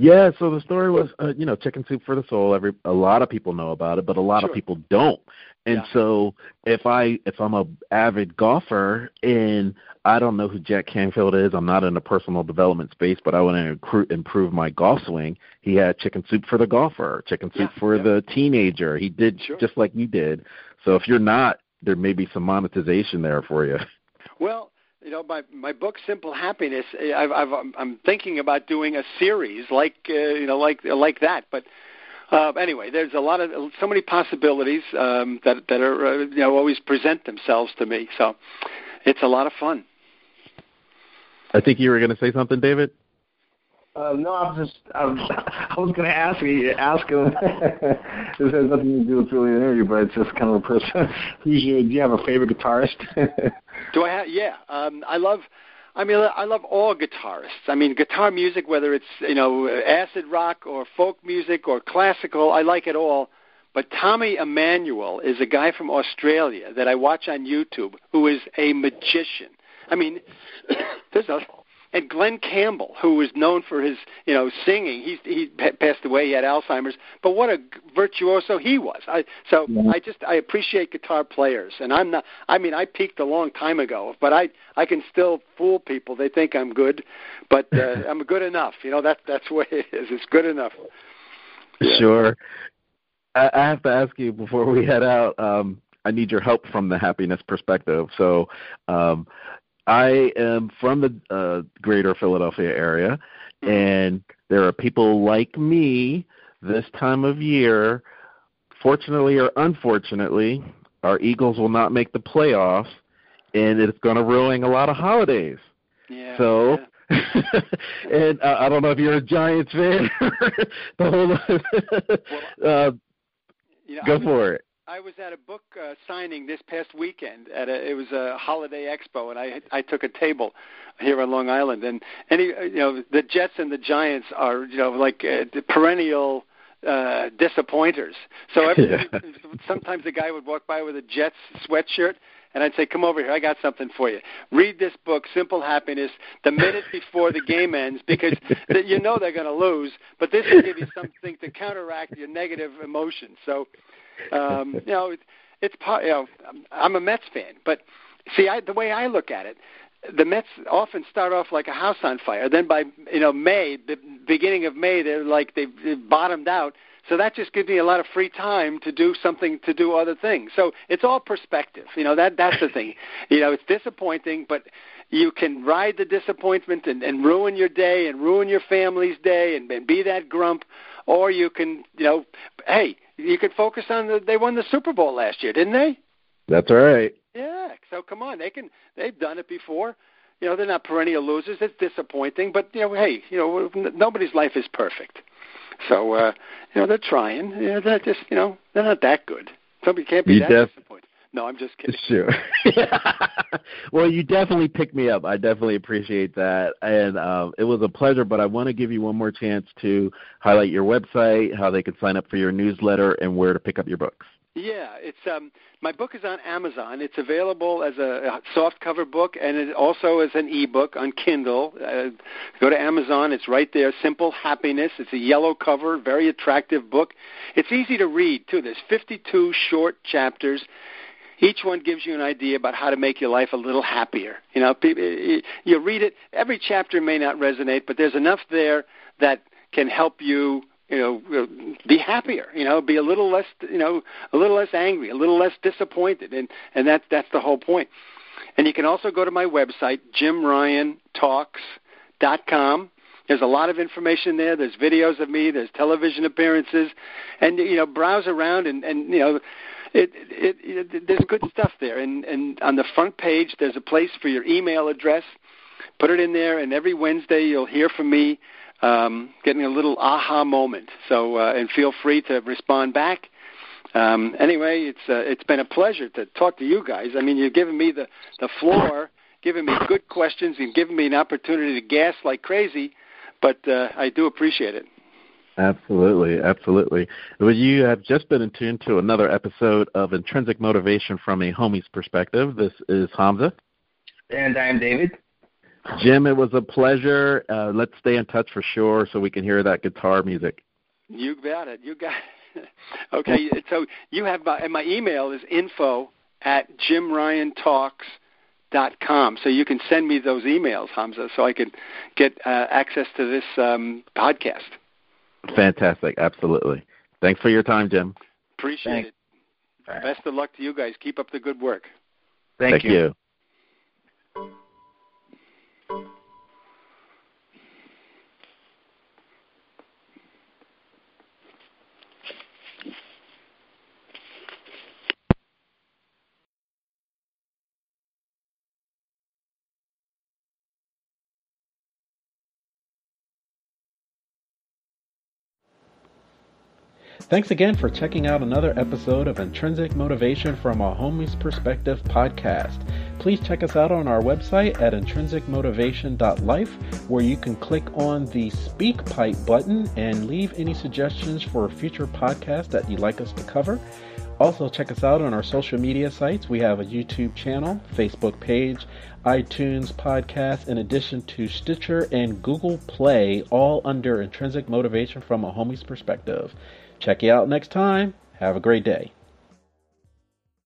Speaker 2: Yeah, so the story was, uh, you know, chicken soup for the soul. Every a lot of people know about it, but a lot
Speaker 4: sure.
Speaker 2: of people don't. And
Speaker 4: yeah.
Speaker 2: so if I if I'm a avid golfer and I don't know who Jack Canfield is, I'm not in the personal development space, but I want to improve my golf swing. He had chicken soup for the golfer, chicken soup
Speaker 4: yeah,
Speaker 2: for
Speaker 4: yeah.
Speaker 2: the teenager. He did
Speaker 4: sure.
Speaker 2: just like you did. So if you're not, there may be some monetization there for you.
Speaker 4: Well, you know, my my book, Simple Happiness. I've, I've I'm thinking about doing a series like uh, you know like like that, but. Uh, anyway, there's a lot of so many possibilities um, that that are uh, you know always present themselves to me. So it's a lot of fun.
Speaker 2: I think you were going to say something, David.
Speaker 3: Uh, no, I was just I was, I was going to ask you ask him. this has nothing to do with really an interview, but it's just kind of a person. Who's your? Do you have a favorite guitarist?
Speaker 4: do I have? Yeah, um, I love. I mean, I love all guitarists. I mean, guitar music, whether it's you know acid rock or folk music or classical, I like it all. But Tommy Emmanuel is a guy from Australia that I watch on YouTube who is a magician. I mean, there's a and Glen Campbell, who was known for his, you know, singing. He's he passed away. He had Alzheimer's, but what a virtuoso he was. I so
Speaker 3: yeah.
Speaker 4: I just I appreciate guitar players, and I'm not. I mean, I peaked a long time ago, but I I can still fool people. They think I'm good, but uh, I'm good enough. You know that that's the way it is. It's good enough.
Speaker 2: Sure. I, I have to ask you before we head out. Um, I need your help from the happiness perspective. So, um, I am from the uh, greater Philadelphia area, and there are people like me this time of year. Fortunately or unfortunately, our Eagles will not make the playoffs, and it's going to ruin a lot of holidays.
Speaker 4: Yeah.
Speaker 2: So.
Speaker 4: Yeah.
Speaker 2: and uh, I don't know if you're a Giants fan. the whole, uh,
Speaker 4: you know,
Speaker 2: go
Speaker 4: was,
Speaker 2: for it.
Speaker 4: I was at a book uh, signing this past weekend at a it was a holiday expo, and I I took a table here on Long Island, and any you know the Jets and the Giants are you know like uh, perennial uh disappointers. So every,
Speaker 2: Yeah.
Speaker 4: sometimes the guy would walk by with a Jets sweatshirt and I'd say, "Come over here. I got something for you. Read this book, Simple Happiness, the minute before the game ends, because th- you know they're going to lose. But this will give you something to counteract your negative emotions. So, um, you know, it, it's part. You know, I'm a Mets fan, but see, I, the way I look at it, the Mets often start off like a house on fire. Then by you know May, the beginning of May, they're like they've, they've bottomed out. So that just gives me a lot of free time to do something, to do other things. So it's all perspective. You know that that's the thing. You know, it's disappointing, but you can ride the disappointment and, and ruin your day and ruin your family's day and, and be that grump, or you can, you know, hey, you could focus on the. They won the Super Bowl last year, didn't they?
Speaker 2: That's all right.
Speaker 4: Yeah. So come on, they can. They've done it before. You know, they're not perennial losers. It's disappointing, but you know, hey, you know, nobody's life is perfect. So uh, you know, they're trying. You know, they're just you know, they're not that good. Somebody can't be
Speaker 2: You
Speaker 4: that
Speaker 2: def-
Speaker 4: disappointed. No, I'm just kidding.
Speaker 2: Sure. well, you definitely picked me up. I definitely appreciate that, and um, it was a pleasure. But I want to give you one more chance to highlight your website, how they can sign up for your newsletter, and where to pick up your books.
Speaker 4: Yeah, it's um my book is on Amazon. It's available as a, soft cover book and it also as an ebook on Kindle. Uh, go to Amazon, it's right there. Simple Happiness. It's a yellow cover, very attractive book. It's easy to read too. There's 52 short chapters. Each one gives you an idea about how to make your life a little happier. You know, you read it. Every chapter may not resonate, but there's enough there that can help you you know be happier you know be a little less you know a little less angry a little less disappointed. And and that's that's the whole point. And you can also go to my website jimryantalks.com there's a lot of information there. There's videos of me. There's television appearances. And you know browse around and and you know it, it, it there's good stuff there. And and on the front page there's a place for your email address. Put it in there. And every wednesday you'll hear from me um, getting a little aha moment. So uh, and feel free to respond back. Um, anyway, it's uh, it's been a pleasure to talk to you guys. I mean, you've given me the the floor. giving me good questions and giving me an opportunity to gas like crazy. But uh, I do appreciate it.
Speaker 2: Absolutely, absolutely. Well, you have just been in tune to another episode of Intrinsic Motivation from a Homie's Perspective. This is Hamza.
Speaker 3: And I'm David.
Speaker 2: Jim, it was a pleasure. Uh, let's stay in touch for sure so we can hear that guitar music.
Speaker 4: You got it. You got it. okay, so you have my, and my email is info at jimryantalks.com. So you can send me those emails, Hamza, so I can get uh, access to this um, podcast.
Speaker 2: Fantastic. Absolutely. Thanks for your time, Jim.
Speaker 4: Appreciate
Speaker 3: Thanks.
Speaker 4: it. Best of luck to you guys. Keep up the good work.
Speaker 3: Thank,
Speaker 2: Thank you.
Speaker 1: Thanks again for checking out another episode of Intrinsic Motivation from a Homie's Perspective podcast. Please check us out on our website at intrinsicmotivation.life, where you can click on the Speak Pipe button and leave any suggestions for future podcasts that you'd like us to cover. Also, check us out on our social media sites. We have a YouTube channel, Facebook page, iTunes podcast, in addition to Stitcher and Google Play, all under Intrinsic Motivation from a Homie's Perspective. Check you out next time. Have a great day.